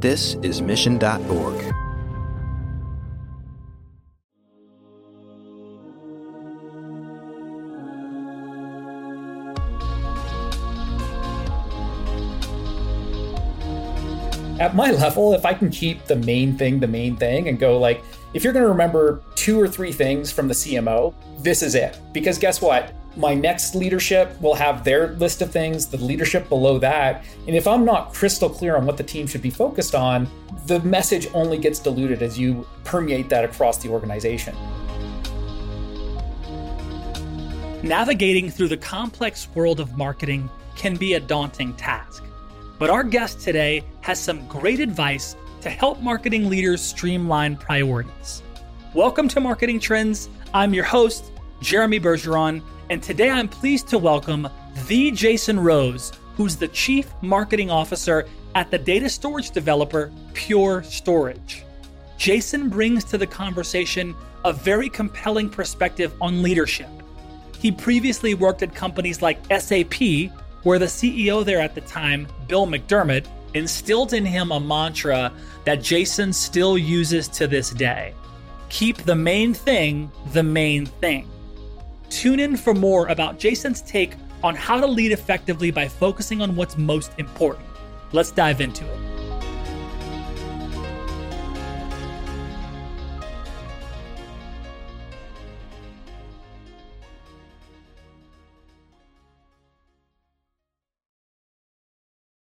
This is Mission.org. at my level, if I can keep the main thing the main thing and go like, if you're going to remember two or three things from the CMO, this is it. Because guess what? My next leadership will have their list of things, the leadership below that. And if I'm not crystal clear on what the team should be focused on, the message only gets diluted as you permeate that across the organization. Navigating through the complex world of marketing can be a daunting task. But our guest today has some great advice to help marketing leaders streamline priorities. Welcome to Marketing Trends. I'm your host, Jeremy Bergeron, and today I'm pleased to welcome the Jason Rose, who's the Chief Marketing Officer at the data storage developer Pure Storage. Jason brings to the conversation a very compelling perspective on leadership. He previously worked at companies like SAP, where the CEO there at the time, Bill McDermott, instilled in him a mantra that Jason still uses to this day keep the main thing the main thing. Tune in for more about Jason's take on how to lead effectively by focusing on what's most important. Let's dive into it.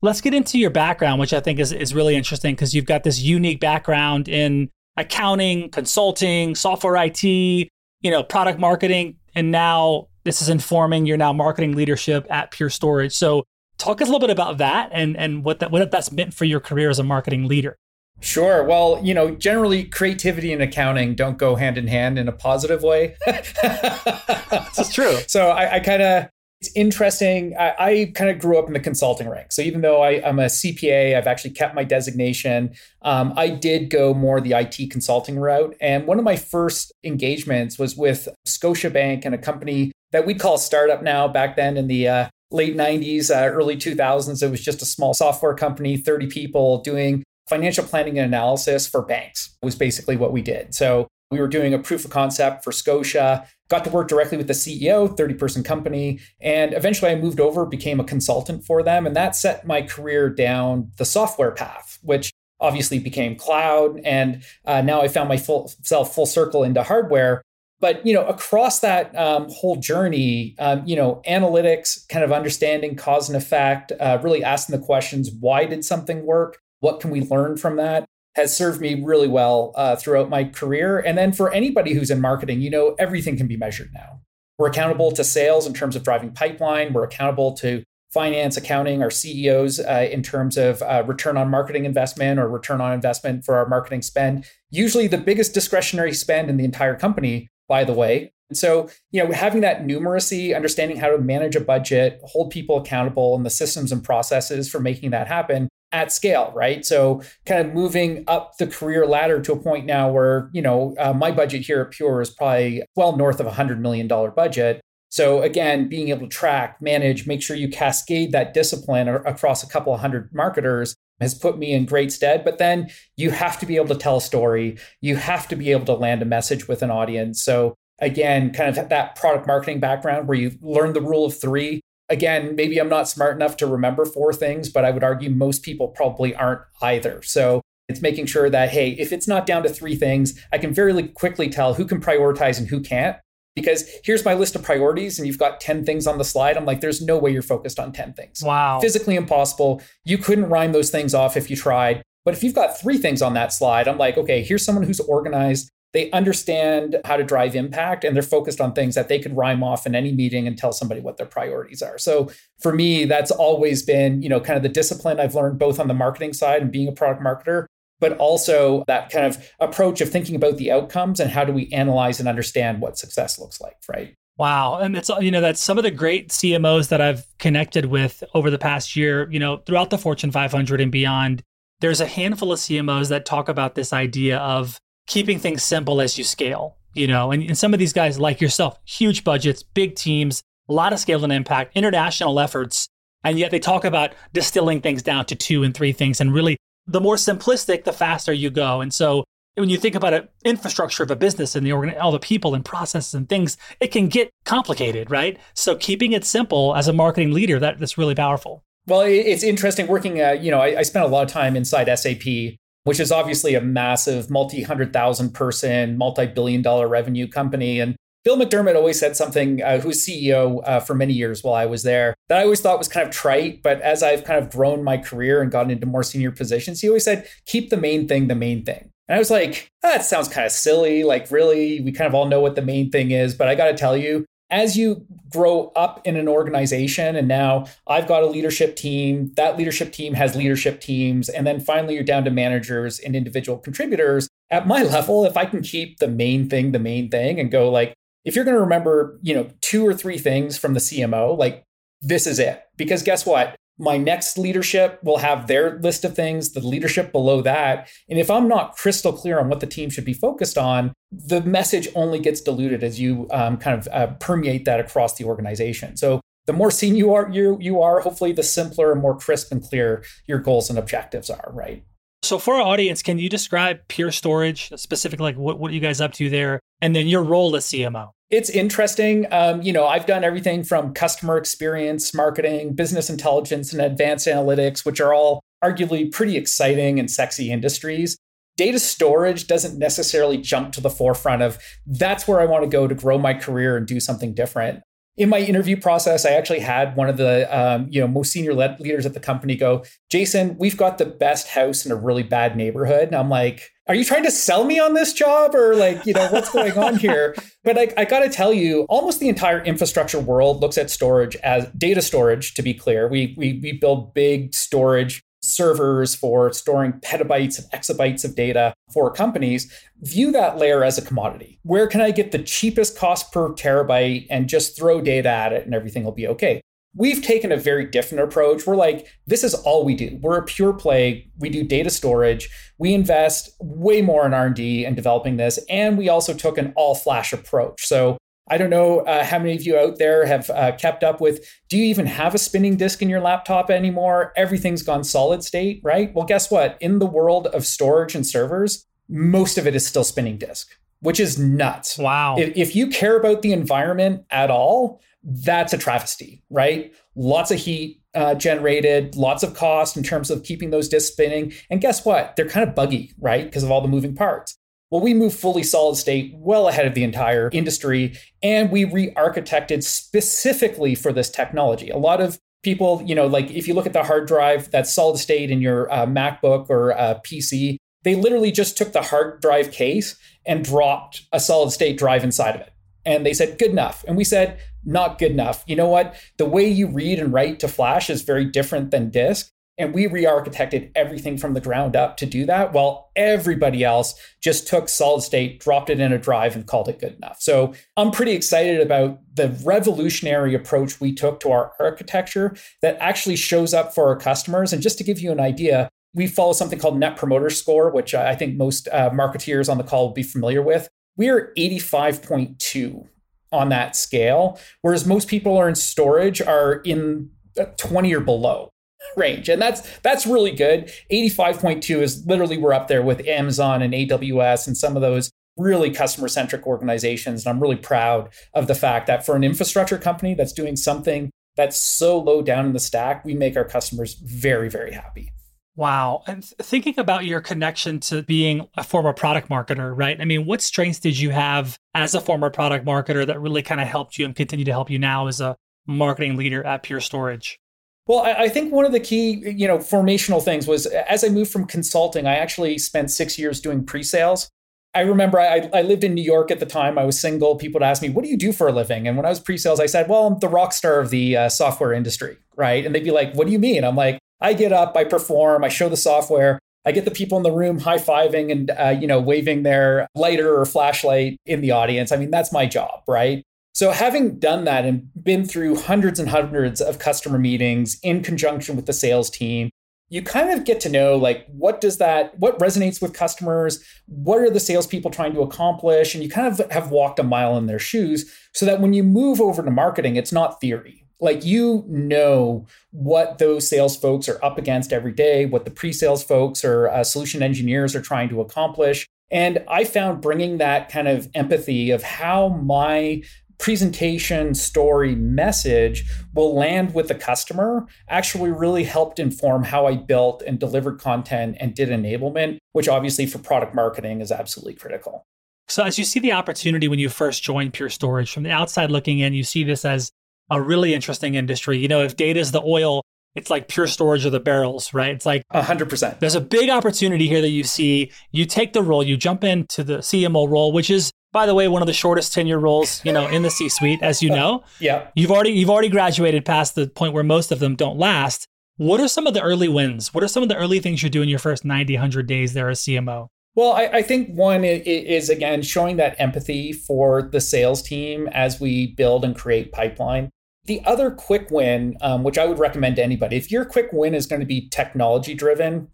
Let's get into your background, which I think is, is really interesting because you've got this unique background in accounting, consulting, software IT, you know, product marketing, and now this is informing your now marketing leadership at Pure Storage. So talk us a little bit about that and, and what that what that's meant for your career as a marketing leader. Sure. Well, you know, generally creativity and accounting don't go hand in hand in a positive way. That's true. So I, I kind of it's interesting. I, I kind of grew up in the consulting rank. So even though I, am a CPA, I've actually kept my designation. Um, I did go more the IT consulting route. And one of my first engagements was with Scotiabank and a company that we'd call a startup now. Back then in the uh, late 90s, uh, early 2000s, it was just a small software company, 30 people doing financial planning and analysis for banks was basically what we did. So we were doing a proof of concept for Scotia got to work directly with the CEO, 30 person company. And eventually I moved over, became a consultant for them. And that set my career down the software path, which obviously became cloud. And uh, now I found myself full circle into hardware. But you know, across that um, whole journey, um, you know, analytics, kind of understanding cause and effect, uh, really asking the questions: Why did something work? What can we learn from that? Has served me really well uh, throughout my career. And then for anybody who's in marketing, you know, everything can be measured now. We're accountable to sales in terms of driving pipeline. We're accountable to finance, accounting, our CEOs uh, in terms of uh, return on marketing investment or return on investment for our marketing spend. Usually the biggest discretionary spend in the entire company, by the way. And so, you know, having that numeracy, understanding how to manage a budget, hold people accountable, and the systems and processes for making that happen at scale, right? So, kind of moving up the career ladder to a point now where, you know, uh, my budget here at Pure is probably well north of a $100 million budget. So, again, being able to track, manage, make sure you cascade that discipline across a couple of hundred marketers has put me in great stead. But then you have to be able to tell a story, you have to be able to land a message with an audience. So, again, kind of that product marketing background where you learn the rule of three again, maybe I'm not smart enough to remember four things, but I would argue most people probably aren't either. So it's making sure that, hey, if it's not down to three things, I can very quickly tell who can prioritize and who can't. Because here's my list of priorities, and you've got 10 things on the slide. I'm like, there's no way you're focused on 10 things. Wow. Physically impossible. You couldn't rhyme those things off if you tried. But if you've got three things on that slide, I'm like, okay, here's someone who's organized, they understand how to drive impact and they're focused on things that they could rhyme off in any meeting and tell somebody what their priorities are. So for me, that's always been, you know, kind of the discipline I've learned both on the marketing side and being a product marketer, but also that kind of approach of thinking about the outcomes and how do we analyze and understand what success looks like, right? Wow. And it's, you know, that's some of the great CMOs that I've connected with over the past year, you know, throughout the Fortune 500 and beyond. There's a handful of CMOs that talk about this idea of keeping things simple as you scale, you know, and, and some of these guys like yourself, huge budgets, big teams, a lot of scale and impact, international efforts. And yet they talk about distilling things down to two and three things and really the more simplistic, the faster you go. And so when you think about an infrastructure of a business and the organ- all the people and processes and things, it can get complicated, right? So keeping it simple as a marketing leader, that, that's really powerful. Well, it's interesting working. Uh, you know, I, I spent a lot of time inside SAP, which is obviously a massive, multi hundred thousand person, multi billion dollar revenue company, and Bill McDermott always said something, uh, who's CEO uh, for many years while I was there, that I always thought was kind of trite. But as I've kind of grown my career and gotten into more senior positions, he always said, keep the main thing the main thing. And I was like, that sounds kind of silly. Like, really, we kind of all know what the main thing is. But I got to tell you, as you grow up in an organization, and now I've got a leadership team, that leadership team has leadership teams. And then finally, you're down to managers and individual contributors. At my level, if I can keep the main thing the main thing and go, like, if you're going to remember, you know, two or three things from the CMO, like, this is it. Because guess what? My next leadership will have their list of things, the leadership below that. And if I'm not crystal clear on what the team should be focused on, the message only gets diluted as you um, kind of uh, permeate that across the organization. So the more seen you are, you, you are, hopefully the simpler and more crisp and clear your goals and objectives are, right? So for our audience, can you describe Pure Storage, specifically like what, what are you guys up to there? And then your role as CMO? It's interesting. Um, you know, I've done everything from customer experience, marketing, business intelligence, and advanced analytics, which are all arguably pretty exciting and sexy industries. Data storage doesn't necessarily jump to the forefront of that's where I want to go to grow my career and do something different in my interview process, I actually had one of the um, you know most senior leaders at the company go, "Jason, we've got the best house in a really bad neighborhood." And I'm like, "Are you trying to sell me on this job, or like you know what's going on here?" But I, I got to tell you, almost the entire infrastructure world looks at storage as data storage. To be clear, we we we build big storage servers for storing petabytes and exabytes of data for companies view that layer as a commodity. Where can I get the cheapest cost per terabyte and just throw data at it and everything will be okay? We've taken a very different approach. We're like, this is all we do. We're a pure play. We do data storage. We invest way more in R&D and developing this. And we also took an all flash approach. So I don't know uh, how many of you out there have uh, kept up with do you even have a spinning disk in your laptop anymore? Everything's gone solid state, right? Well, guess what? In the world of storage and servers, most of it is still spinning disk, which is nuts. Wow. If, if you care about the environment at all, that's a travesty, right? Lots of heat uh, generated, lots of cost in terms of keeping those disks spinning. And guess what? They're kind of buggy, right? Because of all the moving parts. Well, we moved fully solid state well ahead of the entire industry, and we re architected specifically for this technology. A lot of people, you know, like if you look at the hard drive that's solid state in your uh, MacBook or uh, PC, they literally just took the hard drive case and dropped a solid state drive inside of it. And they said, good enough. And we said, not good enough. You know what? The way you read and write to Flash is very different than disk. And we re architected everything from the ground up to do that, while everybody else just took solid state, dropped it in a drive, and called it good enough. So I'm pretty excited about the revolutionary approach we took to our architecture that actually shows up for our customers. And just to give you an idea, we follow something called Net Promoter Score, which I think most uh, marketeers on the call will be familiar with. We are 85.2 on that scale, whereas most people are in storage are in 20 or below range. And that's that's really good. 85.2 is literally we're up there with amazon and aws and some of those really customer centric organizations. And i'm really proud of the fact that for an infrastructure company that's doing something that's so low down in the stack we make our customers very very happy Wow. And thinking about your connection to being a former product marketer, right? I mean, what strengths did you have as a former product marketer that really kind of helped you and continue to help you now as a marketing leader at Pure Storage? Well, I, think one of the key, you know, formational things was as I moved from consulting, I actually spent six years doing pre-sales. I remember I, I lived in New York at the time. I was single. People would ask me, "What do you do for a living?" And when I was pre-sales, I said, "Well, I'm the rock star of the uh, software industry." Right? And they'd be like, "What do you mean?" I'm like, "I get up, I perform, I show the software, I get the people in the room high fiving and uh, you know waving their lighter or flashlight in the audience. I mean, that's my job, right?" So, having done that and been through hundreds and hundreds of customer meetings in conjunction with the sales team, you kind of get to know like what does that what resonates with customers what are the salespeople trying to accomplish and you kind of have walked a mile in their shoes so that when you move over to marketing it's not theory Like you know what those sales folks are up against every day, what the pre-sales folks or uh, solution engineers are trying to accomplish. And I found bringing that kind of empathy of how my presentation, story, message will land with the customer actually really helped inform how I built and delivered content and did enablement, which obviously for product marketing is absolutely critical. So, as you see the opportunity when you first joined Pure Storage, from the outside looking in, you see this as a really interesting industry. You know, if data is the oil, it's like Pure Storage of the barrels, right? It's like 100%. There's a big opportunity here that you see. You take the role, you jump into the CMO role, which is by the way, one of the shortest tenure roles, you know, in the C-suite, as you know. yeah. You've already you've already graduated past the point where most of them don't last. What are some of the early wins? What are some of the early things you do in your first 90, 100 days there as CMO? Well, I, I, think one is again showing that empathy for the sales team as we build and create pipeline. The other quick win, um, which I would recommend to anybody, if your quick win is going to be technology driven,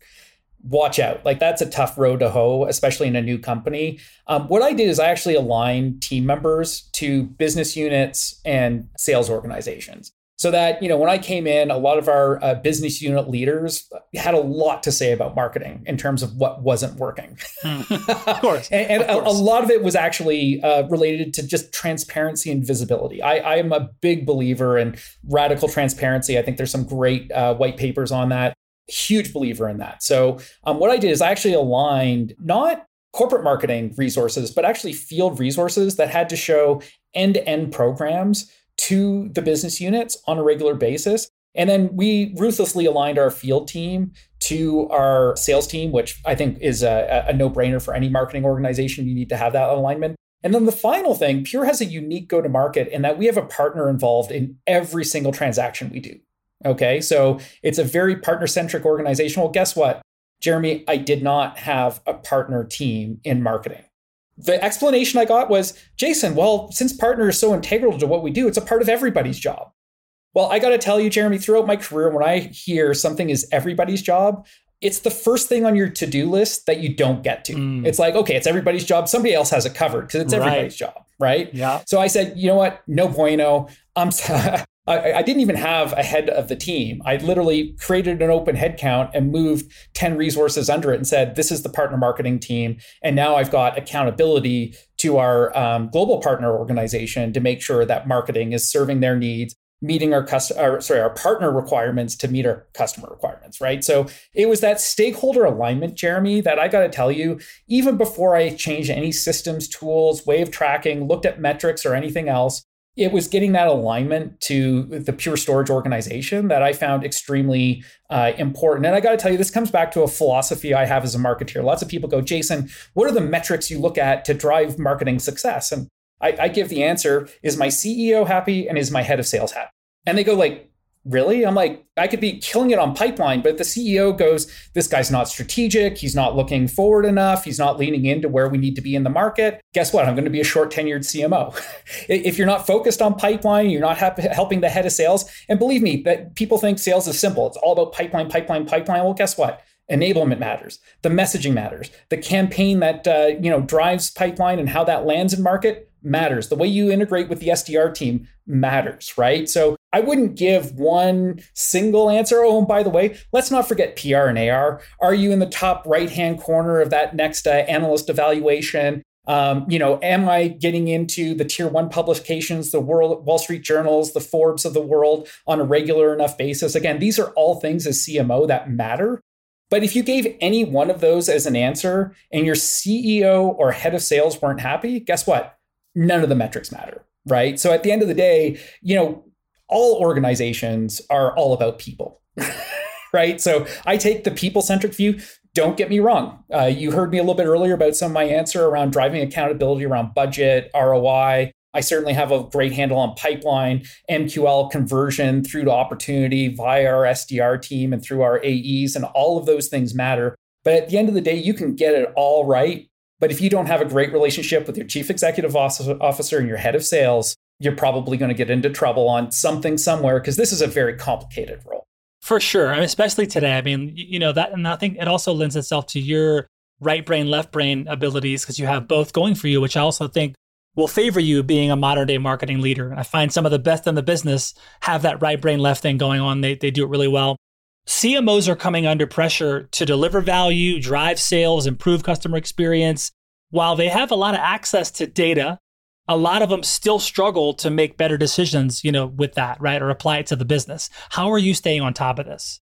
watch out. Like that's a tough road to hoe, especially in a new company. Um, what I did is I actually aligned team members to business units and sales organizations. So that, you know, when I came in, a lot of our uh, business unit leaders had a lot to say about marketing in terms of what wasn't working. Hmm. of course. and, and of course. A, a, lot of it was actually uh, related to just transparency and visibility. I, I, am a big believer in radical transparency. I think there's some great uh, white papers on that huge believer in that. So um, what I did is I actually aligned not corporate marketing resources, but actually field resources that had to show end-to-end programs to the business units on a regular basis. And then we ruthlessly aligned our field team to our sales team, which I think is a, a no brainer for any marketing organization. You need to have that alignment. And then the final thing, Pure has a unique go to market in that we have a partner involved in every single transaction we do. Okay, so it's a very partner centric organization. Well, guess what, Jeremy? I did not have a partner team in marketing. The explanation I got was Jason, well, since partner is so integral to what we do, it's a part of everybody's job. Well, I got to tell you, Jeremy, throughout my career, when I hear something is everybody's job, it's the first thing on your to-do list that you don't get to. Mm. It's like, okay, it's everybody's job. Somebody else has it covered because it's everybody's right. job, right? Yeah. So I said, you know what? No bueno. I'm I, I, didn't even have a head of the team. I literally created an open headcount and moved 10 resources under it and said, this is the partner marketing team. And now I've got accountability to our um, global partner organization to make sure that marketing is serving their needs meeting our customer sorry our partner requirements to meet our customer requirements right so it was that stakeholder alignment jeremy that i got to tell you even before i changed any systems tools way of tracking looked at metrics or anything else it was getting that alignment to the pure storage organization that I found extremely uh, important. And I got to tell you, this comes back to a philosophy I have as a marketer. Lots of people go, Jason, what are the metrics you look at to drive marketing success? And I, I give the answer: Is my CEO happy and is my head of sales happy? And they go like, really? I'm like, I could be killing it on pipeline, but the CEO goes, this guy's not strategic. He's not looking forward enough. He's not leaning into where we need to be in the market. Guess what? I'm going to be a short tenured CMO. if you're not focused on pipeline, you're not helping the head of sales. And believe me, that people think sales is simple. It's all about pipeline, pipeline, pipeline. Well, guess what? enablement matters the messaging matters the campaign that uh, you know drives pipeline and how that lands in market matters. The way you integrate with the SDR team matters, right? So I wouldn't give one single answer. Oh, and by the way, let's not forget PR and AR. Are you in the top right hand corner of that next uh, analyst evaluation? Um, you know, am I getting into the tier one publications, the World Wall Street Journals, the Forbes of the world on a regular enough basis? Again, these are all things as CMO that matter. But if you gave any one of those as an answer and your CEO or head of sales weren't happy, guess what? none of the metrics matter, right? So at the end of the day, you know, all organizations are all about people, right? So I take the people centric view. Don't get me wrong. Uh, you heard me a little bit earlier about some of my answer around driving accountability around budget, ROI. I certainly have a great handle on pipeline, MQL conversion through to opportunity via our SDR team and through our AEs, and all of those things matter. But at the end of the day, you can get it all right but if you don't have a great relationship with your chief executive officer and your head of sales, you're probably going to get into trouble on something somewhere because this is a very complicated role. For sure. I mean, especially today. I mean, you know, that, and I think it also lends itself to your right brain, left brain abilities because you have both going for you, which I also think will favor you being a modern day marketing leader. I find some of the best in the business have that right brain, left thing going on. They, they do it really well. CMOs are coming under pressure to deliver value, drive sales, improve customer experience. While they have a lot of access to data, a lot of them still struggle to make better decisions, you know, with that, right? Or apply it to the business. How are you staying on top of this?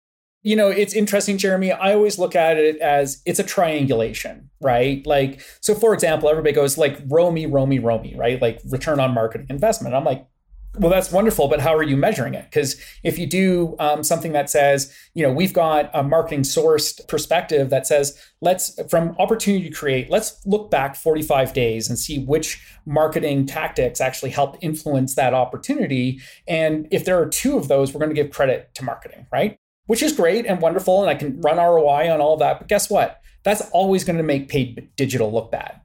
you know, it's interesting, Jeremy. I always look at it as it's a triangulation, right? Like, so for example, everybody goes like, ROMI, row right? Like return on marketing investment. I'm like, well, that's wonderful, but how are you measuring it? Because if you do um, something that says, you know, we've got a marketing sourced perspective that says, let's, from opportunity to create, let's look back 45 days and see which marketing tactics actually help influence that opportunity. And if there are two of those, we're going to give credit to marketing, right? which is great and wonderful. And I can run ROI on all of that. But guess what? That's always going to make paid digital look bad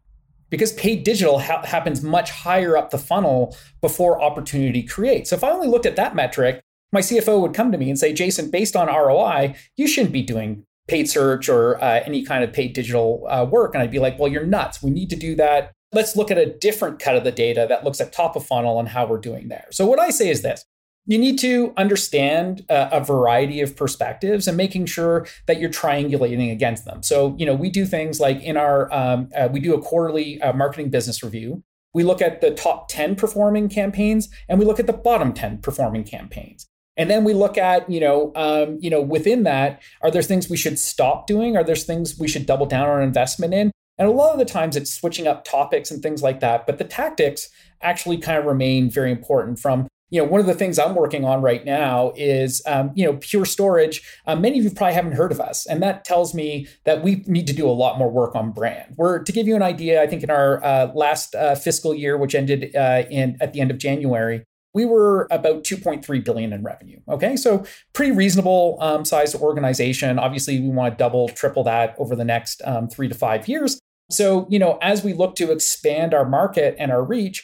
because paid digital ha- happens much higher up the funnel before opportunity creates. So if I only looked at that metric, my CFO would come to me and say, Jason, based on ROI, you shouldn't be doing paid search or uh, any kind of paid digital uh, work. And I'd be like, well, you're nuts. We need to do that. Let's look at a different cut of the data that looks at top of funnel and how we're doing there. So what I say is this you need to understand a, a, variety of perspectives and making sure that you're triangulating against them. So, you know, we do things like in our, um, uh, we do a quarterly uh, marketing business review. We look at the top 10 performing campaigns and we look at the bottom 10 performing campaigns. And then we look at, you know, um, you know, within that, are there things we should stop doing? Are there things we should double down our investment in? And a lot of the times it's switching up topics and things like that. But the tactics actually kind of remain very important from you know, one of the things I'm working on right now is, um, you know, Pure Storage. Uh, many of you probably haven't heard of us, and that tells me that we need to do a lot more work on brand. We're to give you an idea. I think in our uh, last uh, fiscal year, which ended uh, in at the end of January, we were about 2.3 billion in revenue. Okay, so pretty reasonable um, sized organization. Obviously, we want to double, triple that over the next um, three to five years. So, you know, as we look to expand our market and our reach,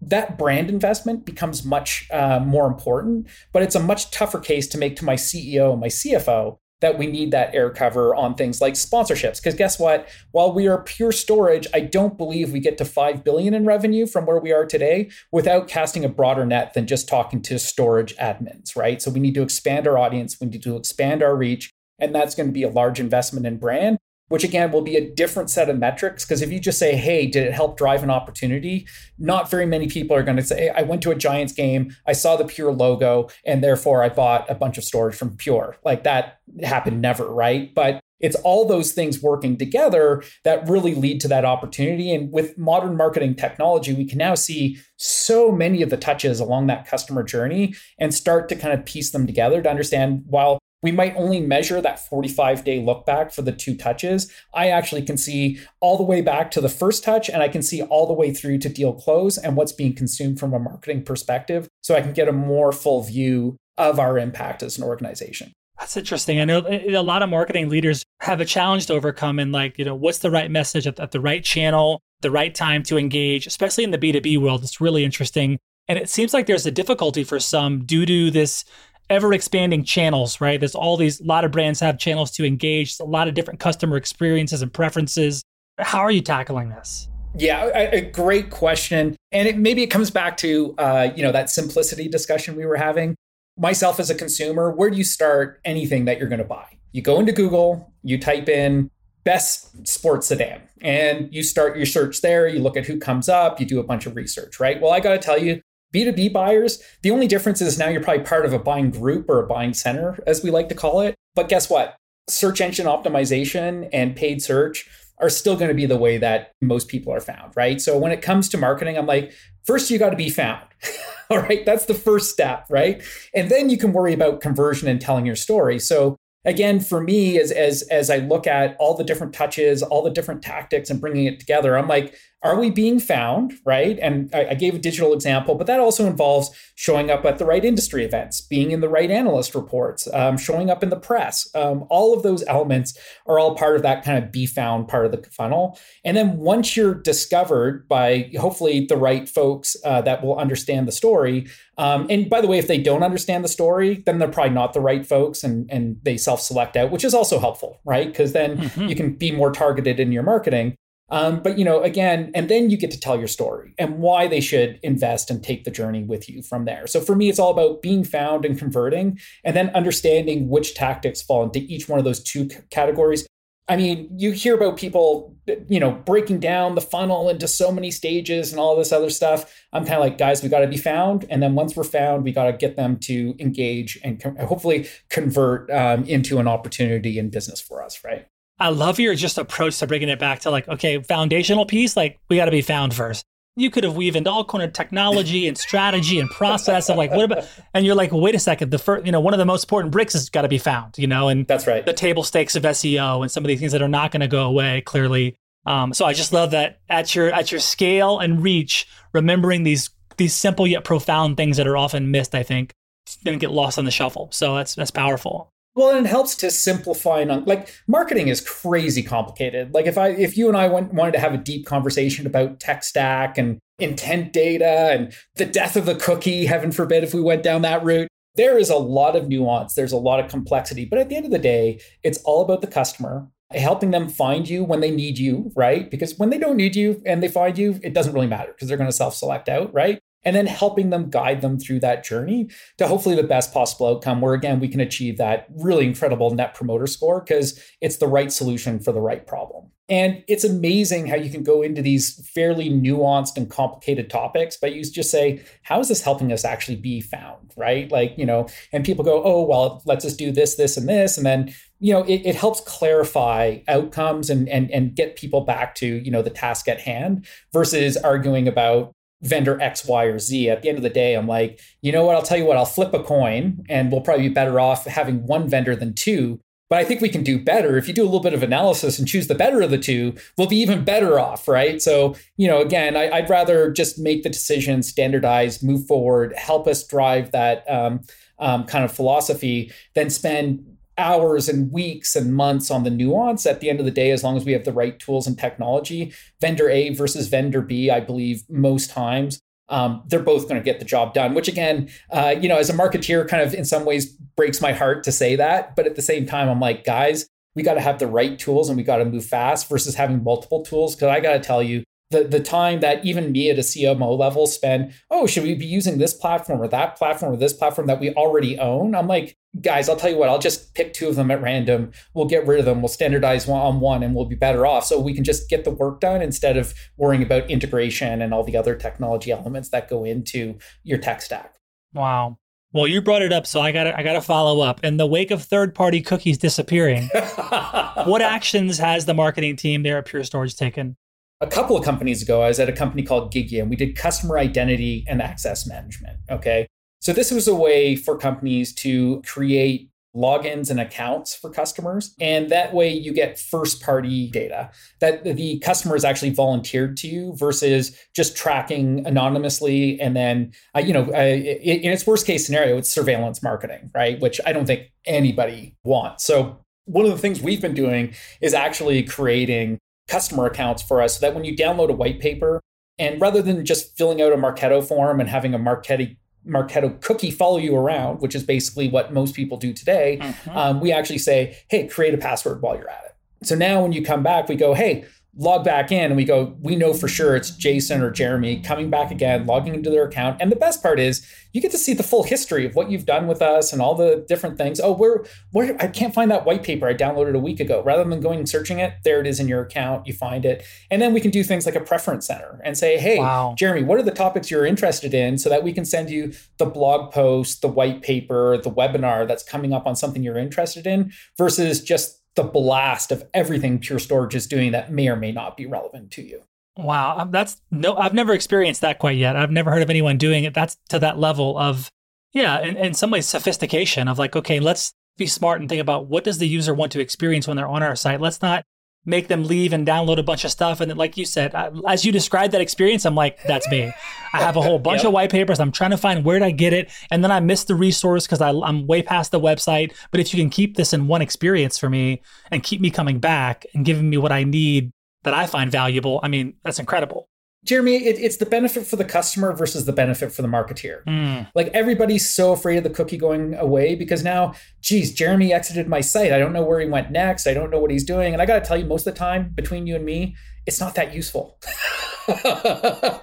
that brand investment becomes much uh, more important, but it's a much tougher case to make to my CEO and my CFO that we need that air cover on things like sponsorships. Because guess what? While we are pure storage, I don't believe we get to five billion in revenue from where we are today without casting a broader net than just talking to storage admins, right? So we need to expand our audience, we need to expand our reach, and that's going to be a large investment in brand which again will be a different set of metrics. Because if you just say, hey, did it help drive an opportunity? Not very many people are going to say, I went to a Giants game, I saw the Pure logo, and therefore I bought a bunch of storage from Pure. Like that happened never, right? But it's all those things working together that really lead to that opportunity. And with modern marketing technology, we can now see so many of the touches along that customer journey and start to kind of piece them together to understand while we might only measure that 45 day look back for the two touches. I actually can see all the way back to the first touch and I can see all the way through to deal close and what's being consumed from a marketing perspective. So I can get a more full view of our impact as an organization. That's interesting. I know uh, a lot of marketing leaders have a challenge to overcome and like, you know, what's the right message at, the right channel, the right time to engage, especially in the B2B world. It's really interesting. And it seems like there's a difficulty for some due to this ever expanding channels, right? There's all these, a lot of brands have channels to engage, a lot of different customer experiences and preferences. How are you tackling this? Yeah, a, a great question, and it, maybe it comes back to uh, you know that simplicity discussion we were having. Myself as a consumer, where do you start anything that you're going to buy? You go into Google, you type in best sports sedan, and you start your search there. You look at who comes up, you do a bunch of research, right? Well, I got to tell you, B2B buyers, the only difference is now you're probably part of a buying group or a buying center, as we like to call it. But guess what? Search engine optimization and paid search are still going to be the way that most people are found, right? So when it comes to marketing, I'm like, first you got to be found. All right, that's the first step, right? And then you can worry about conversion and telling your story. So again, for me, as as as I look at all the different touches, all the different tactics, and bringing it together, I'm like, are we being found right? And I, I, gave a digital example but that also involves showing up at the right industry events being in the right analyst reports um, showing up in the press. Um, all of those elements are all part of that kind of be found part of the funnel. And then once you're discovered by hopefully the right folks uh, that will understand the story um, and by the way if they don't understand the story then they're probably not the right folks and, and they self-select out which is also helpful right? Because then mm-hmm. you can be more targeted in your marketing Um, but you know, again, and then you get to tell your story and why they should invest and take the journey with you from there. So for me, it's all about being found and converting, and then understanding which tactics fall into each one of those two categories. I mean, you hear about people, you know, breaking down the funnel into so many stages and all this other stuff. I'm kind of like, guys, we got to be found, and then once we're found, we got to get them to engage and co- hopefully convert um, into an opportunity in business for us, right? I love your just approach to bringing it back to like, okay, foundational piece, like we got to be found first. You could have weaved into all kind of technology and strategy and process of like, what about, and you're like, wait a second, the first, you know, one of the most important bricks has got to be found, you know, and that's right. The table stakes of SEO and some of these things that are not going to go away clearly. Um, so I just love that at your, at your scale and reach, remembering these, these simple yet profound things that are often missed, I think, and get lost on the shuffle. So that's, that's powerful. Well, and it helps to simplify and like marketing is crazy complicated. Like if I if you and I went, wanted to have a deep conversation about tech stack and intent data and the death of the cookie, heaven forbid if we went down that route, there is a lot of nuance, there's a lot of complexity, but at the end of the day, it's all about the customer helping them find you when they need you, right? Because when they don't need you and they find you, it doesn't really matter because they're going to self-select out, right? And then helping them guide them through that journey to hopefully the best possible outcome where again we can achieve that really incredible net promoter score because it's the right solution for the right problem. And it's amazing how you can go into these fairly nuanced and complicated topics but you just say how is this helping us actually be found? Right? Like you know and people go oh well let's just do this this and this and then you know it, it helps clarify outcomes and and and get people back to you know the task at hand versus arguing about vendor X, Y, or Z. At the end of the day, I'm like, you know what? I'll tell you what, I'll flip a coin and we'll probably be better off having one vendor than two. But I think we can do better. If you do a little bit of analysis and choose the better of the two, we'll be even better off, right? So, you know, again, I, would rather just make the decision, standardize, move forward, help us drive that um, um, kind of philosophy than spend hours and weeks and months on the nuance. At the end of the day as long as we have the right tools and technology vendor a versus vendor b i believe most times um, they're both going to get the job done which again uh, you know as a marketeer kind of in some ways breaks my heart to say that. But at the same time i'm like guys we got to have the right tools and we got to move fast versus having multiple tools. Because i got to tell you the, the time that even me at a CMO level spend, oh, should we be using this platform or that platform or this platform that we already own? I'm like, guys, I'll tell you what, I'll just pick two of them at random. We'll get rid of them. We'll standardize one on one and we'll be better off. So we can just get the work done instead of worrying about integration and all the other technology elements that go into your tech stack. Wow. Well, you brought it up, so I got I got to follow up. In the wake of third-party cookies disappearing, what actions has the marketing team there at Pure Storage taken? A couple of companies ago, I was at a company called Gigya, and we did customer identity and access management. Okay. So this was a way for companies to create logins and accounts for customers. And that way you get first party data that the customer actually volunteered to you versus just tracking anonymously. And then, uh, you know, uh, in its worst case scenario, it's surveillance marketing, right? Which I don't think anybody wants. So one of the things we've been doing is actually creating customer accounts for us so that when you download a white paper, and rather than just filling out a Marketo form and having a Marketo Marketo cookie follow you around, which is basically what most people do today, mm-hmm. um, we actually say, hey, create a password while you're at it. So now when you come back, we go, hey, log back in and we go, we know for sure it's Jason or Jeremy coming back again, logging into their account. And the best part is you get to see the full history of what you've done with us and all the different things. Oh, where where I can't find that white paper I downloaded a week ago. Rather than going and searching it, there it is in your account. You find it. And then we can do things like a preference center and say, hey, wow. Jeremy, what are the topics you're interested in so that we can send you the blog post, the white paper, the webinar that's coming up on something you're interested in versus just the blast of everything Pure Storage is doing that may or may not be relevant to you. Wow, um, that's no, I've never experienced that quite yet. I've never heard of anyone doing it. That's to that level of, yeah, in, in some ways, sophistication of like, okay, let's be smart and think about what does the user want to experience when they're on our site. Let's not make them leave and download a bunch of stuff. And then, like you said, as you described that experience, I'm like, that's me. I have a whole bunch yep. of white papers. I'm trying to find where did I get it, and then I missed the resource because I'm way past the website. But if you can keep this in one experience for me and keep me coming back and giving me what I need that I find valuable, I mean, that's incredible. Jeremy, it, it's the benefit for the customer versus the benefit for the marketeer. Mm. Like everybody's so afraid of the cookie going away because now, geez, Jeremy exited my site. I don't know where he went next. I don't know what he's doing. And I got to tell you, most of the time, between you and me, it's not that useful.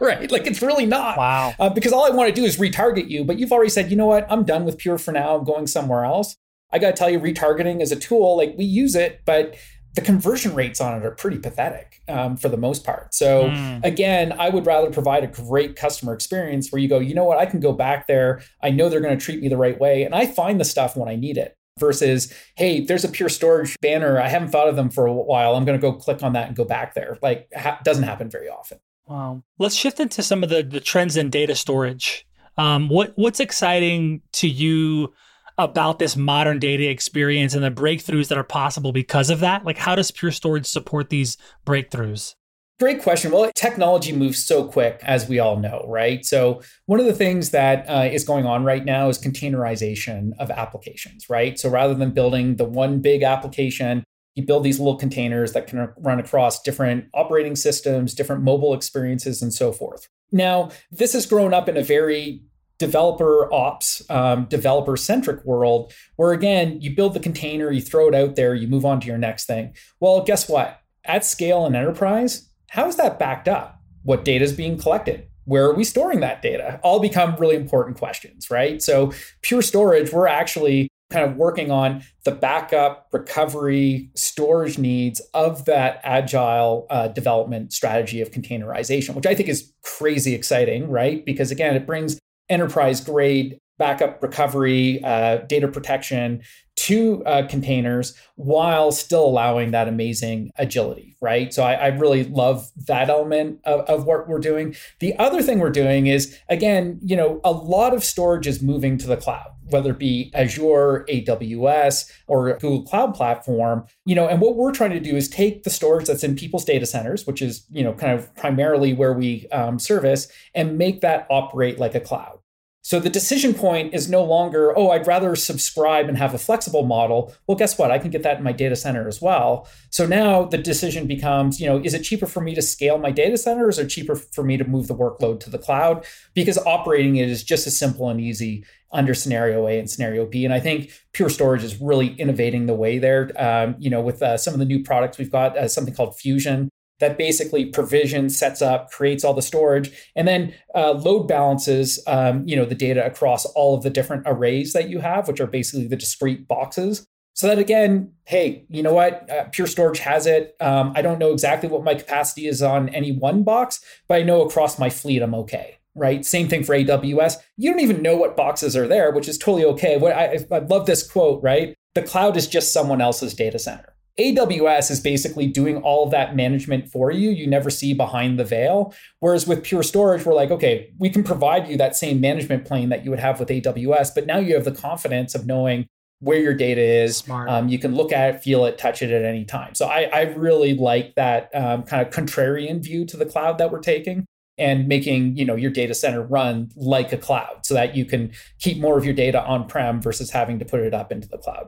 right? Like it's really not. Wow. Uh, because all I want to do is retarget you, but you've already said, you know what? I'm done with Pure for now. I'm going somewhere else. I got to tell you, retargeting is a tool. Like we use it, but the conversion rates on it are pretty pathetic um, for the most part. So mm. again, I would rather provide a great customer experience where you go, you know what, I can go back there. I know they're going to treat me the right way, and I find the stuff when I need it. Versus, hey, there's a pure storage banner. I haven't thought of them for a while. I'm going to go click on that and go back there. Like, ha- doesn't happen very often. Wow. Let's shift into some of the, the trends in data storage. Um, what what's exciting to you about this modern data experience and the breakthroughs that are possible because of that? Like, how does Pure Storage support these breakthroughs? Great question. Well, technology moves so quick, as we all know, right? So, one of the things that uh, is going on right now is containerization of applications, right? So, rather than building the one big application, you build these little containers that can run across different operating systems, different mobile experiences, and so forth. Now, this has grown up in a very developer ops, um, developer centric world, where again, you build the container, you throw it out there, you move on to your next thing. Well, guess what? At scale and enterprise, how is that backed up? What data is being collected? Where are we storing that data? All become really important questions, right? So, pure storage, we're actually kind of working on the backup, recovery, storage needs of that agile uh, development strategy of containerization, which I think is crazy exciting, right? Because again, it brings enterprise grade backup recovery, uh, data protection to uh, containers while still allowing that amazing agility, right? So I, I really love that element of, of, what we're doing. The other thing we're doing is, again, you know, a lot of storage is moving to the cloud. Whether it be Azure, AWS, or Google Cloud Platform, you know, and what we're trying to do is take the storage that's in people's data centers, which is, you know, kind of primarily where we um, service, and make that operate like a cloud. So the decision point is no longer, oh, I'd rather subscribe and have a flexible model. Well, guess what? I can get that in my data center as well. So now the decision becomes, you know, is it cheaper for me to scale my data center or is it cheaper for me to move the workload to the cloud? Because operating it is just as simple and easy under scenario A and scenario B. And I think Pure Storage is really innovating the way there. Um, you know, with uh, some of the new products we've got, uh, something called Fusion, that basically provisions, sets up, creates all the storage, and then uh, load balances, um, you know, the data across all of the different arrays that you have, which are basically the discrete boxes. So that again, hey, you know what? Uh, Pure Storage has it. Um, I don't know exactly what my capacity is on any one box, but I know across my fleet I'm okay. Right. Same thing for AWS. You don't even know what boxes are there, which is totally okay. What I, I love this quote. Right. The cloud is just someone else's data center. AWS is basically doing all of that management for you. You never see behind the veil. Whereas with Pure Storage, we're like, okay, we can provide you that same management plane that you would have with AWS, but now you have the confidence of knowing where your data is. Um, you can look at it, feel it, touch it at any time. So I, I really like that um, kind of contrarian view to the cloud that we're taking and making you know your data center run like a cloud so that you can keep more of your data on prem versus having to put it up into the cloud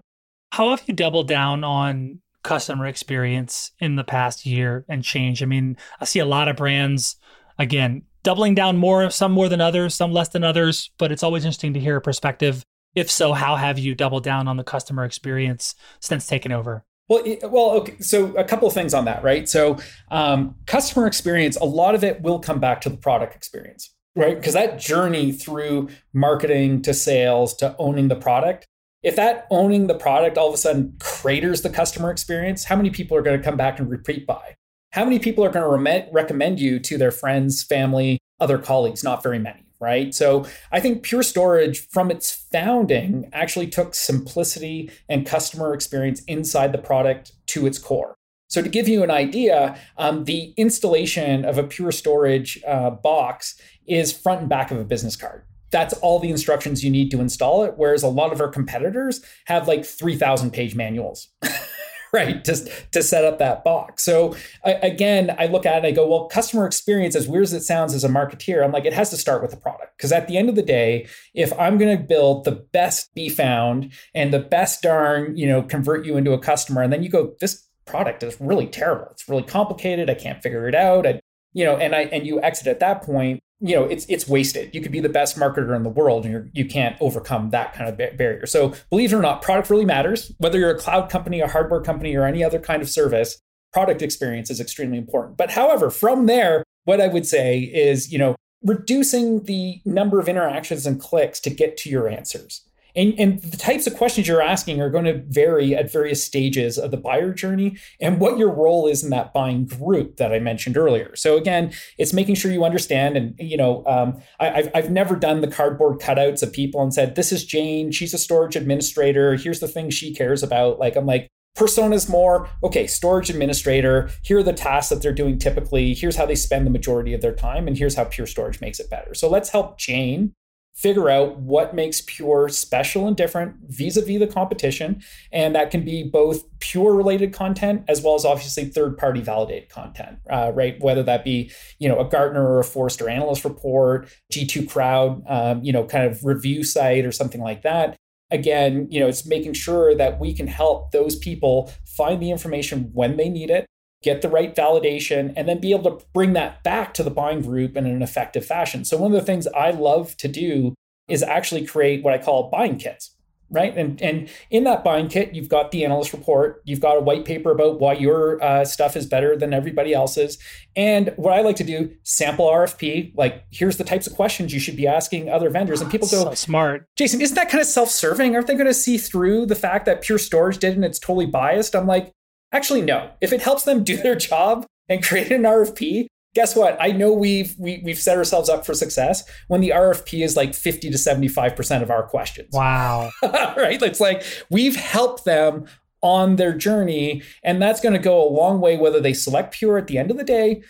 how have you doubled down on customer experience in the past year and change. I mean, I see a lot of brands, again, doubling down more, some more than others, some less than others, but it's always interesting to hear a perspective. If so, how have you doubled down on the customer experience since taking over? Well, well, okay. So a couple of things on that, right? So um, customer experience, a lot of it will come back to the product experience, right? Because that journey through marketing to sales to owning the product if that owning the product all of a sudden craters the customer experience, how many people are going to come back and repeat buy? How many people are going to re- recommend you to their friends, family, other colleagues? Not very many, right? So I think Pure Storage, from its founding, actually took simplicity and customer experience inside the product to its core. So, to give you an idea, um, the installation of a Pure Storage uh, box is front and back of a business card that's all the instructions you need to install it. Whereas a lot of our competitors have like 3,000 page manuals. right to, to set up that box so again i look at it i go well customer experience as weird as it sounds as a marketeer i'm like it has to start with the product because at the end of the day if i'm going to build the best be found and the best darn you know convert you into a customer and then you go this product is really terrible it's really complicated i can't figure it out I, you know and i and you exit at that point you know it's it's wasted you could be the best marketer in the world and you're, you can't overcome that kind of barrier so believe it or not product really matters whether you're a cloud company a hardware company or any other kind of service product experience is extremely important. But however, from there, what I would say is, you know, reducing the number of interactions and clicks to get to your answers. And, and, the types of questions you're asking are going to vary at various stages of the buyer journey and what your role is in that buying group that I mentioned earlier. So again, it's making sure you understand. And you know, um, I, have I've never done the cardboard cutouts of people and said, "This is Jane. She's a storage administrator. Here's the thing she cares about." Like I'm like, personas more okay storage administrator here are the tasks that they're doing typically here's how they spend the majority of their time and here's how pure storage makes it better so let's help jane figure out what makes pure special and different vis-a-vis the competition. And that can be both pure related content as well as obviously third party validated content uh, right? Whether that be you know a gartner or a forrester analyst report g2 crowd um, you know kind of review site or something like that. Again you know it's making sure that we can help those people find the information when they need it get the right validation, and then be able to bring that back to the buying group in an effective fashion. So, one of the things I love to do is actually create what I call buying kits. Right. And, and in that buying kit, you've got the analyst report, you've got a white paper about why your uh, stuff is better than everybody else's. And what I like to do, sample RFP, like here's the types of questions you should be asking other vendors. And people go, so smart. Jason, isn't that kind of self serving? Aren't they going to see through the fact that Pure Storage did and it's totally biased? I'm like, Actually, no. If it helps them do their job and create an RFP, guess what? I know we've we, have we have set ourselves up for success when the RFP is like 50 to 75% of our questions. Wow. right? It's like we've helped them on their journey and that's going to go a long way whether they select pure at the end of the day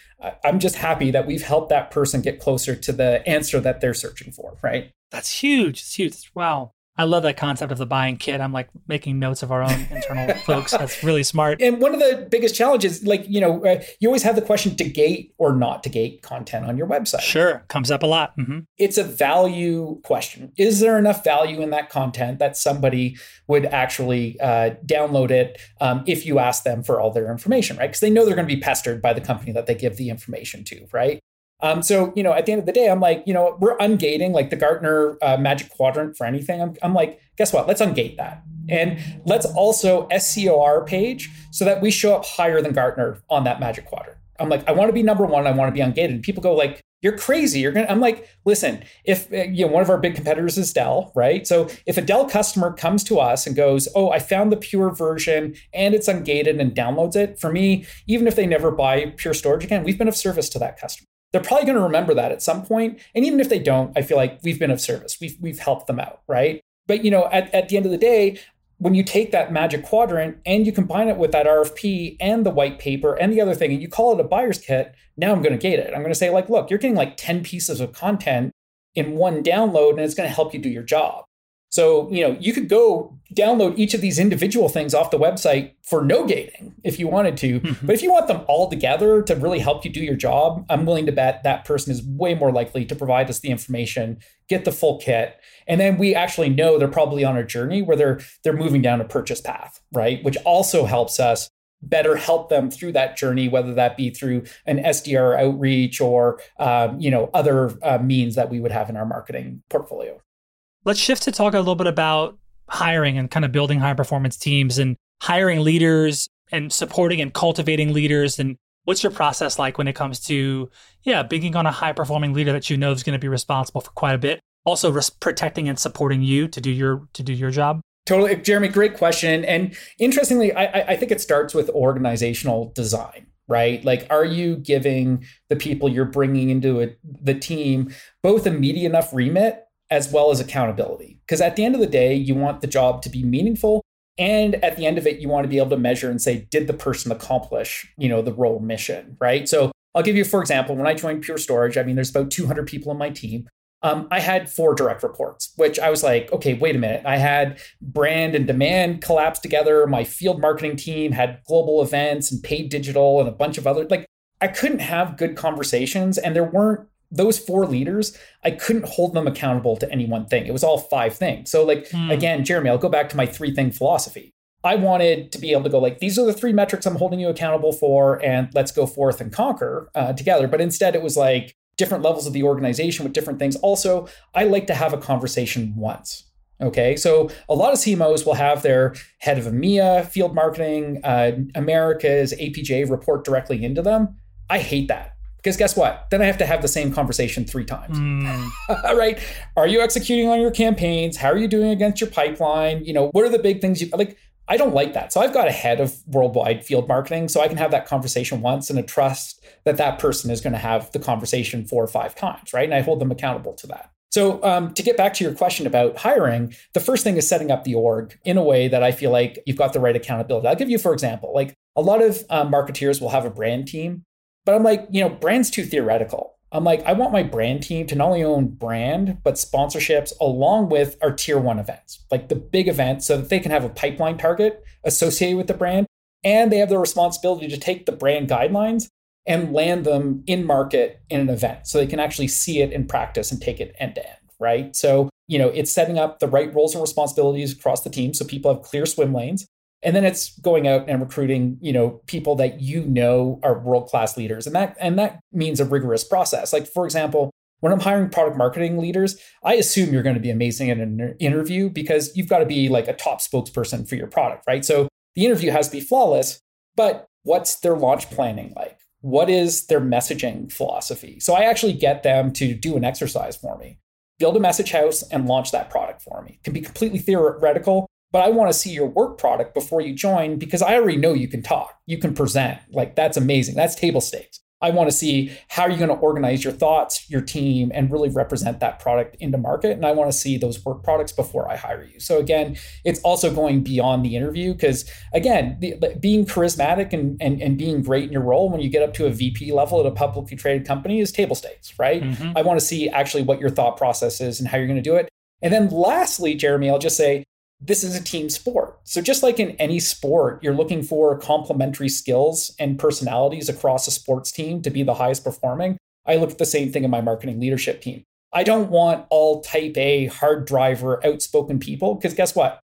i'm just happy that we've helped that person get closer to the answer that they're searching for right that's huge it's huge wow I love that concept of the buying kit. I'm like making notes of our own internal folks. That's really smart. And one of the biggest challenges, like, you know, uh, you always have the question to gate or not to gate content on your website. Sure. Comes up a lot. Mm-hmm. It's a value question. Is there enough value in that content that somebody would actually uh, download it um, if you ask them for all their information, right? Because they know they're going to be pestered by the company that they give the information to, right? Um, so, you know, at the end of the day, I'm like, you know, we're ungating like the Gartner uh, magic quadrant for anything. I'm, I'm like, guess what? Let's ungate that. And let's also SEO our page so that we show up higher than Gartner on that magic quadrant. I'm like, I want to be number one. I want to be ungated. And people go like, you're crazy. You're gonna. I'm like, listen. If uh, you know, one of our big competitors is Dell, right? So if a Dell customer comes to us and goes, "Oh, I found the Pure version and it's ungated," and downloads it, for me, even if they never buy Pure Storage again, we've been of service to that customer they're probably going to remember that at some point. And even if they don't, I feel like we've been of service. We've we've helped them out, right? But you know, at, at the end of the day, when you take that magic quadrant and you combine it with that RFP and the white paper and the other thing, and you call it a buyer's kit, now I'm going to gate it. I'm going to say, like, look, you're getting like 10 pieces of content in one download, and it's going to help you do your job. So, you know, you could go download each of these individual things off the website for no gating if you wanted to. Mm-hmm. But if you want them all together to really help you do your job, I'm willing to bet that person is way more likely to provide us the information, get the full kit, and then we actually know they're probably on a journey where they're they're moving down a purchase path, right? Which also helps us better help them through that journey, whether that be through an SDR outreach or um, you know other uh, means that we would have in our marketing portfolio. Let's shift to talk a little bit about hiring and kind of building high performance teams and hiring leaders and supporting and cultivating leaders and what's your process like when it comes to yeah being on a high performing leader that you know is going to be responsible for quite a bit also res- protecting and supporting you to do your to do your job? Totally jeremy great question and interestingly i i think it starts with organizational design right? Like are you giving the people you're bringing into the team both a meaty enough remit as well as accountability. Because at the end of the day, you want the job to be meaningful. And at the end of it, you want to be able to measure and say, did the person accomplish, you know, the role mission, right? So I'll give you, for example, when I joined Pure Storage, I mean, there's about 200 people on my team. Um, I had four direct reports, which I was like, okay, wait a minute. I had brand and demand collapse together. My field marketing team had global events and paid digital and a bunch of other, like, I couldn't have good conversations and there weren't those four leaders, I couldn't hold them accountable to any one thing. It was all five things. So, like, hmm. again, Jeremy, I'll go back to my three thing philosophy. I wanted to be able to go, like, these are the three metrics I'm holding you accountable for, and let's go forth and conquer uh, together. But instead, it was like different levels of the organization with different things. Also, I like to have a conversation once Okay, so a lot of CMOs will have their head of EMEA, field marketing, uh, Americas, APJ report directly into them. I hate that because guess what? Then I have to have the same conversation three times. Mm. right? Are you executing on your campaigns? How are you doing against your pipeline? You know, what are the big things you like? I don't like that. So I've got a head of worldwide field marketing. So I can have that conversation once and a trust that that person is going to have the conversation four or five times, right? And I hold them accountable to that. So, um, to get back to your question about hiring, the first thing is setting up the org in a way that I feel like you've got the right accountability. I'll give you, for example, like a lot of um, marketeers will have a brand team, but I'm like, you know, brand's too theoretical. I'm like, I want my brand team to not only own brand, but sponsorships along with our tier one events, like the big events, so that they can have a pipeline target associated with the brand. And they have the responsibility to take the brand guidelines and land them in market in an event so they can actually see it in practice and take it end to end, right? So, you know, it's setting up the right roles and responsibilities across the team so people have clear swim lanes. And then it's going out and recruiting, you know, people that you know are world-class leaders. And that and that means a rigorous process. Like for example, when I'm hiring product marketing leaders, I assume you're going to be amazing in an interview because you've got to be like a top spokesperson for your product, right? So the interview has to be flawless, but what's their launch planning like? what is their messaging philosophy? So I actually get them to do an exercise for me, build a message house and launch that product for me. It can be completely theoretical, but I want to see your work product before you join because I already know you can talk, you can present. Like that's amazing. That's table stakes. I want to see how you're going to organize your thoughts, your team, and really represent that product into market. And I want to see those work products before I hire you. So again, it's also going beyond the interview because again, the, being charismatic and, and and being great in your role when you get up to a VP level at a publicly traded company is table stakes, right? Mm-hmm. I want to see actually what your thought process is and how you're going to do it. And then lastly, Jeremy, I'll just say this is a team sport. So, just like in any sport, you're looking for complementary skills and personalities across a sports team to be the highest performing. I look at the same thing in my marketing leadership team. I don't want all type A, hard driver, outspoken people, because guess what?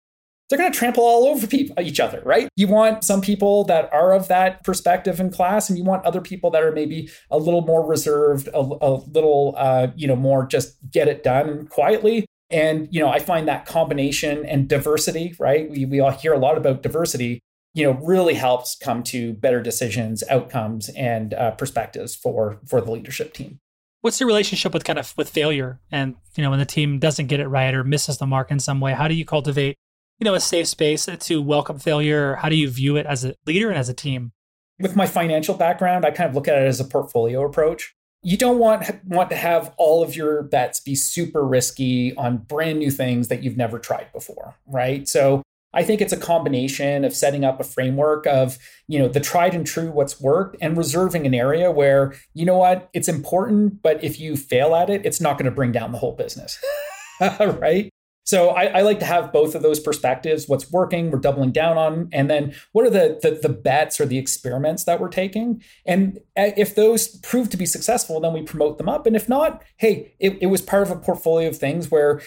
They're going to trample all over people, each other, right? You want some people that are of that perspective in class, and you want other people that are maybe a little more reserved, a, a little, uh, you know, more just get it done quietly. And, you know, I find that combination and diversity, right? We, we all hear a lot about diversity, you know, really helps come to better decisions, outcomes, and uh, perspectives for for the leadership team. What's your relationship with kind of with failure and, you know, when the team doesn't get it right or misses the mark in some way? How do you cultivate, you know, a safe space to welcome failure? How do you view it as a leader and as a team? With my financial background, I kind of look at it as a portfolio approach you don't want want to have all of your bets be super risky on brand new things that you've never tried before, right? So I think it's a combination of setting up a framework of, you know, the tried and true what's worked and reserving an area where, you know what, it's important, but if you fail at it, it's not going to bring down the whole business. right? So I, I, like to have both of those perspectives. What's working, we're doubling down on, and then what are the, the, the bets or the experiments that we're taking? And uh, if those prove to be successful, then we promote them up. And if not, hey, it, it was part of a portfolio of things where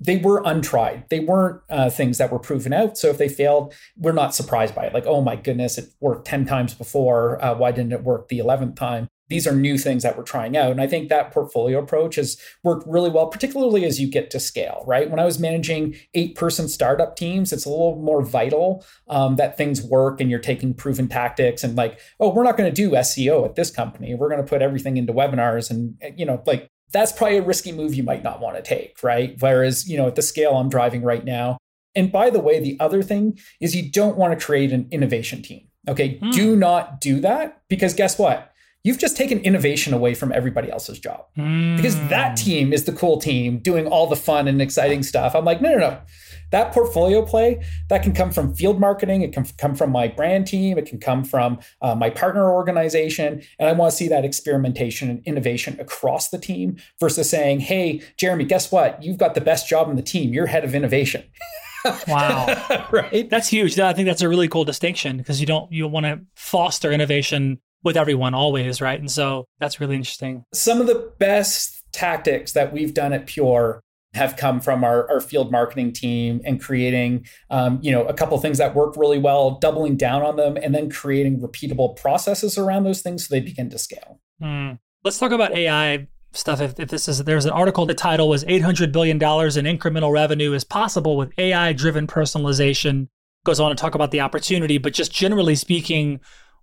they were untried. They weren't uh, things that were proven out. So if they failed, we're not surprised by it. Like, oh my goodness, it worked 10 times before. Uh, why didn't it work the 11th time? These are new things that we're trying out. And I think that portfolio approach has worked really well, particularly as you get to scale, right? When I was managing eight person startup teams, it's a little more vital um, that things work and you're taking proven tactics and like, oh, we're not going to do SEO at this company. We're going to put everything into webinars and, you know, like that's probably a risky move you might not want to take, right? Whereas, you know, at the scale I'm driving right now, and by the way, the other thing is you don't want to create an innovation team. Okay. Mm. Do not do that because guess what? You've just taken innovation away from everybody else's job mm. because that team is the cool team doing all the fun and exciting stuff. I'm like, no, no, no. That portfolio play that can come from field marketing. It can come from my brand team. It can come from uh, my partner organization. And I want to see that experimentation and innovation across the team versus saying, hey, Jeremy, guess what? You've got the best job in the team. You're head of innovation. wow. right. That's huge. I think that's a really cool distinction because you don't you want to foster innovation with everyone always, right? And so that's really interesting. Some of the best tactics that we've done at Pure have come from our, our field marketing team and creating um, you know a couple things that work really well doubling down on them and then creating repeatable processes around those things so they begin to scale mm. let's talk about ai stuff. If, if this is there's an article, the title was 800 billion dollars in incremental revenue is possible with AI driven personalization. Goes on to talk about the opportunity, but just generally speaking,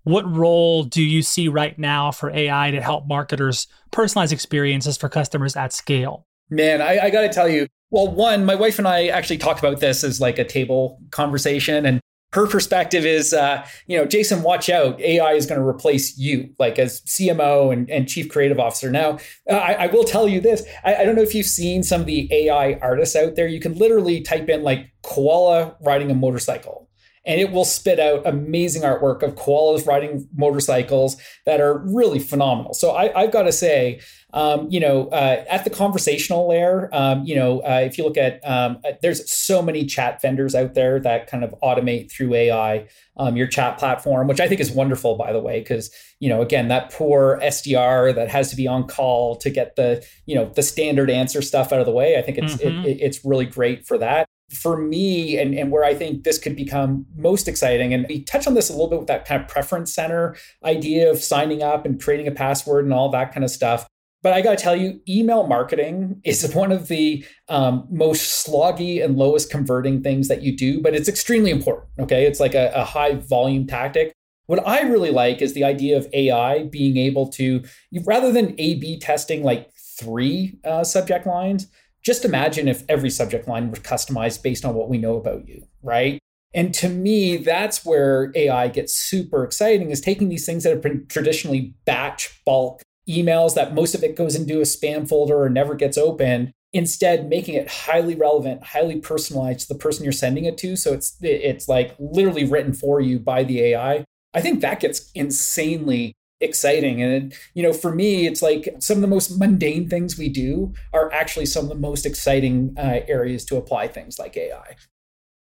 what role do you see right now for AI to help marketers personalize experiences for customers at scale? Man, I, I got to tell you, well, one, my wife and I actually talked about this as like a table conversation, and her perspective is, uh, you know, Jason, watch out. AI is going to replace you, like as CMO and, and chief creative officer. Now, uh, I, I, will tell you this. I, I, don't know if you've seen some of the AI artists out there. You can literally type in like koala riding a motorcycle and it will spit out amazing artwork of koalas riding motorcycles that are really phenomenal. So I, have got to say, um, you know, uh, at the conversational layer, um, you know, uh, if you look at, um, uh, there's so many chat vendors out there that kind of automate through AI um, your chat platform, which I think is wonderful, by the way, because you know, again, that poor SDR that has to be on call to get the, you know, the standard answer stuff out of the way. I think it's mm-hmm. it, it's really great for that for me and, and where I think this could become most exciting, and we touch on this a little bit with that kind of preference center idea of signing up and creating a password and all that kind of stuff. But I got to tell you, email marketing is one of the um, most sloggy and lowest converting things that you do, but it's extremely important. Okay. It's like a, a high volume tactic. What I really like is the idea of AI being able to, rather than A B testing like three uh, subject lines, just imagine if every subject line was customized based on what we know about you, right? And to me, that's where AI gets super exciting is taking these things that have been traditionally batch bulk emails that most of it goes into a spam folder or never gets opened, instead making it highly relevant, highly personalized to the person you're sending it to. So it's it's like literally written for you by the AI. I think that gets insanely exciting. And, you know, for me, it's like some of the most mundane things we do are actually some of the most exciting uh, areas to apply things like AI.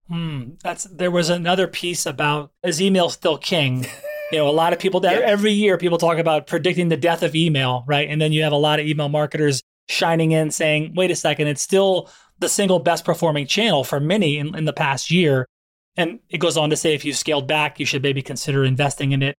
Hmm. That's there was another piece about is email still king? You know, a lot of people that yeah. every year people talk about predicting the death of email, right? And then you have a lot of email marketers shining in saying, wait a second, it's still the single best performing channel for many in, in the past year. And it goes on to say if you scaled back, you should maybe consider investing in it.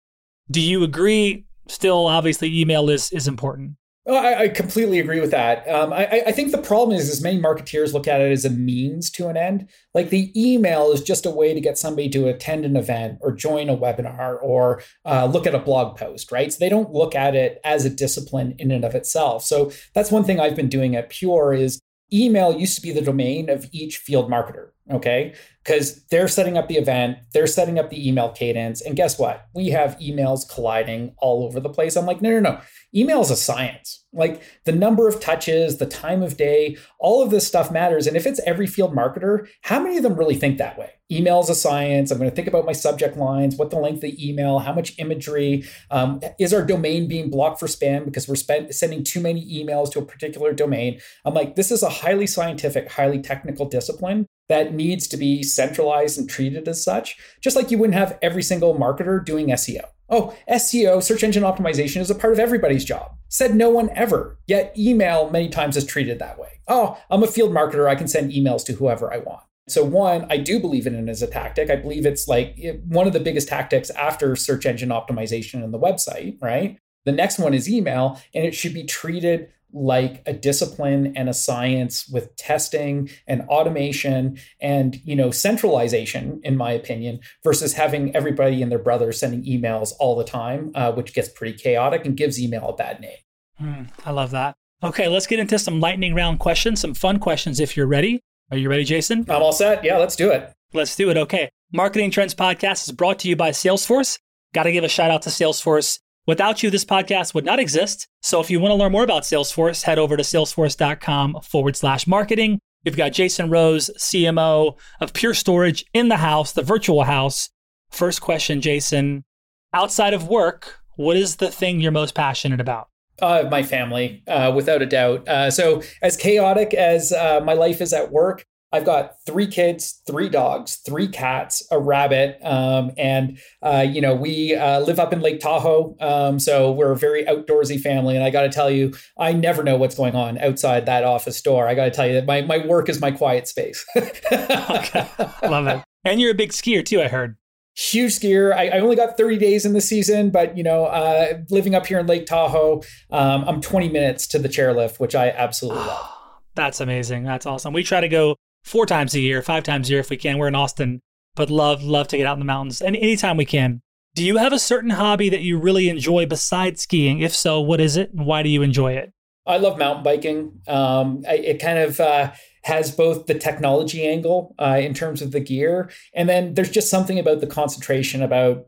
Do you agree? Still, obviously, email is is important. I, I, completely agree with that. Um, I, I, think the problem is, as many marketeers look at it as a means to an end. Like the email is just a way to get somebody to attend an event or join a webinar or uh, look at a blog post, right? So they don't look at it as a discipline in and of itself. So that's one thing I've been doing at Pure is email used to be the domain of each field marketer. Okay because they're setting up the event, they're setting up the email cadence. And guess what? We have emails colliding all over the place. I'm like, no, no, no. Email is a science. Like the number of touches, the time of day, all of this stuff matters. And if it's every field marketer, how many of them really think that way? Email is a science. I'm going to think about my subject lines, what the length of the email, how much imagery. Um, is our domain being blocked for spam because we're sending too many emails to a particular domain? I'm like, this is a highly scientific, highly technical discipline that needs to be centralized and treated as such, just like you wouldn't have every single marketer doing SEO. Oh, SEO, search engine optimization, is a part of everybody's job. Said no one ever. Yet email many times is treated that way. Oh, I'm a field marketer. I can send emails to whoever I want. So, one, I do believe in it as a tactic. I believe it's like one of the biggest tactics after search engine optimization and the website, right? The next one is email, and it should be treated like a discipline and a science with testing and automation and you know centralization in my opinion versus having everybody and their brother sending emails all the time uh, which gets pretty chaotic and gives email a bad name. Mm, i love that. Okay let's get into some lightning round questions some fun questions if you're ready. Are you ready jason? I'm all set. Yeah let's do it. Let's do it. Okay. Marketing trends podcast is brought to you by salesforce. Got to give a shout out to salesforce Without you, this podcast would not exist. So if you want to learn more about Salesforce, head over to salesforce.com forward slash marketing. We've got Jason Rose, CMO of Pure Storage in the house, the virtual house. First question, Jason. Outside of work, what is the thing you're most passionate about? Uh, my family, uh, without a doubt. Uh, so, as chaotic as uh, my life is at work, I've got three kids, three dogs, three cats, a rabbit, um, and uh, you know we uh, live up in Lake Tahoe, um, so we're a very outdoorsy family. And I got to tell you, I never know what's going on outside that office door. I got to tell you that my my work is my quiet space. okay. Love it. And you're a big skier too, I heard. huge skier. I, I, only got 30 days in the season, but you know, uh, living up here in Lake Tahoe, um, I'm 20 minutes to the chairlift, which I absolutely love. That's amazing. That's awesome. We try to go four times a year, five times a year if we can. We're in Austin, but love love to get out in the mountains and anytime we can. Do you have a certain hobby that you really enjoy besides skiing? If so, what is it, and why do you enjoy it? I love mountain biking. Um, I, it kind of uh, has both the technology angle uh, in terms of the gear, and then there's just something about the concentration about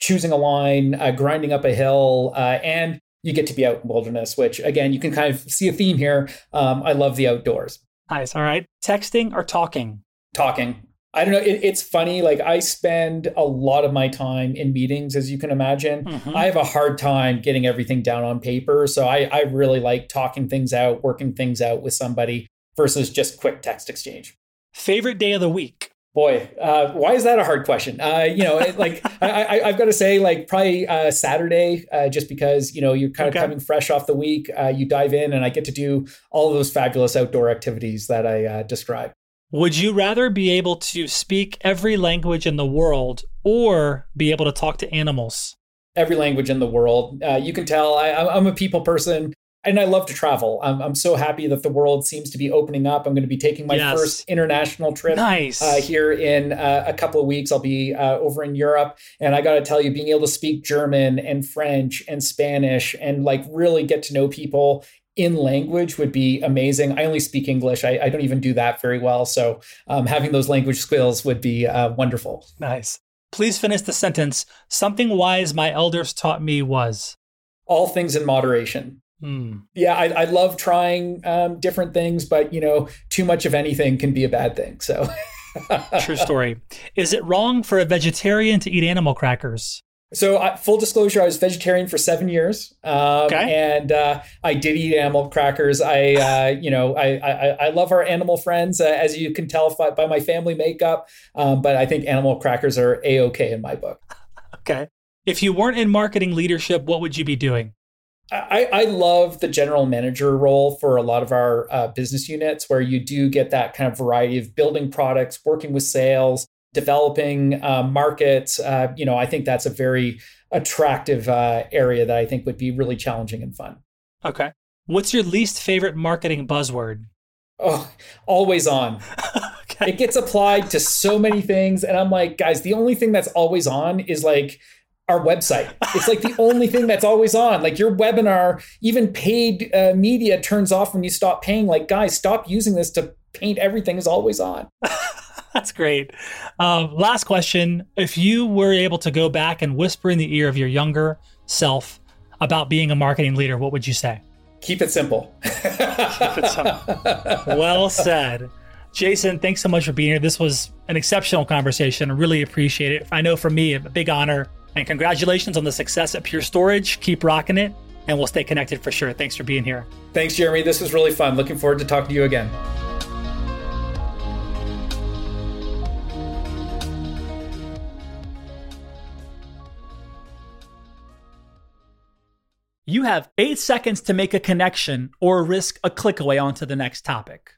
choosing a line, uh, grinding up a hill, uh, and you get to be out in wilderness. Which again, you can kind of see a theme here. Um, I love the outdoors. Nice. All right. Texting or talking? Talking. I don't know. It, it's funny. Like I spend a lot of my time in meetings, as you can imagine. Mm-hmm. I have a hard time getting everything down on paper. So I, I really like talking things out, working things out with somebody versus just quick text exchange. Favorite day of the week? Boy, uh, why is that a hard question? Uh, you know, it, like I, have got to say, like probably uh, Saturday, uh, just because you know you're kind okay. of coming fresh off the week. Uh, you dive in, and I get to do all of those fabulous outdoor activities that I uh, described. Would you rather be able to speak every language in the world or be able to talk to animals? Every language in the world. Uh, you can tell I, I'm a people person and I love to travel. I'm, I'm so happy that the world seems to be opening up. I'm going to be taking my yes. first international trip nice. uh, here in uh, a couple of weeks. I'll be uh, over in Europe. And I got to tell you, being able to speak German and French and Spanish and like really get to know people in language would be amazing. I only speak English. I, I don't even do that very well. So um, having those language skills would be uh, wonderful. Nice. Please finish the sentence. Something wise my elders taught me was all things in moderation. Hmm. Yeah, I, I, love trying um, different things, but you know, too much of anything can be a bad thing. So, true story. Is it wrong for a vegetarian to eat animal crackers? So, uh, full disclosure, I was vegetarian for seven years, um, okay. and uh, I did eat animal crackers. I, uh, you know, I, I, I love our animal friends, uh, as you can tell by, by my family makeup. Um, but I think animal crackers are a okay in my book. Okay. If you weren't in marketing leadership, what would you be doing? I, I love the general manager role for a lot of our uh, business units, where you do get that kind of variety of building products, working with sales, developing uh, markets. Uh, you know, I think that's a very attractive uh, area that I think would be really challenging and fun. Okay. What's your least favorite marketing buzzword? Oh, always on. okay. It gets applied to so many things. And I'm like, guys, the only thing that's always on is like our website. It's like the only thing that's always on. Like your webinar, even paid uh, media turns off when you stop paying. Like, guys, stop using this to paint everything is always on. That's great. Um, last question. If you were able to go back and whisper in the ear of your younger self about being a marketing leader, what would you say? Keep it simple. Keep it simple. well said. Jason, thanks so much for being here. This was an exceptional conversation. I really appreciate it. I know for me, a big honor. And congratulations on the success at Pure Storage. Keep rocking it, and we'll stay connected for sure. Thanks for being here. Thanks, Jeremy. This was really fun. Looking forward to talking to you again. You have eight seconds to make a connection or risk a click away onto the next topic.